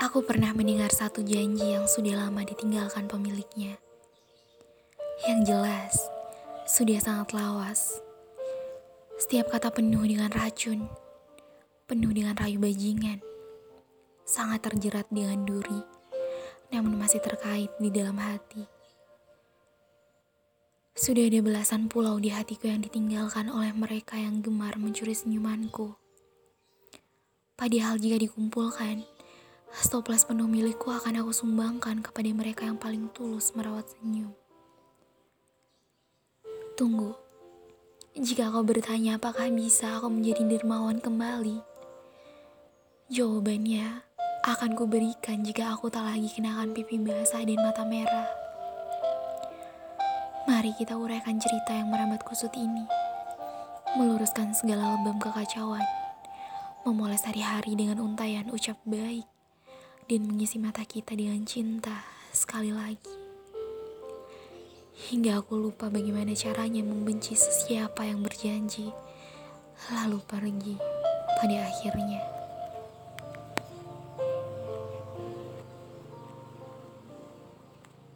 Aku pernah mendengar satu janji yang sudah lama ditinggalkan pemiliknya. Yang jelas, sudah sangat lawas. Setiap kata penuh dengan racun, penuh dengan rayu bajingan, sangat terjerat dengan duri, namun masih terkait di dalam hati. Sudah ada belasan pulau di hatiku yang ditinggalkan oleh mereka yang gemar mencuri senyumanku. Padahal jika dikumpulkan, Stoples penuh milikku akan aku sumbangkan kepada mereka yang paling tulus merawat senyum. Tunggu, jika kau bertanya apakah bisa aku menjadi dermawan kembali, jawabannya akan kuberikan jika aku tak lagi kenakan pipi basah dan mata merah. Mari kita uraikan cerita yang merambat kusut ini, meluruskan segala lebam kekacauan, memoles hari-hari dengan untayan ucap baik dan mengisi mata kita dengan cinta sekali lagi. Hingga aku lupa bagaimana caranya membenci sesiapa yang berjanji, lalu pergi pada akhirnya.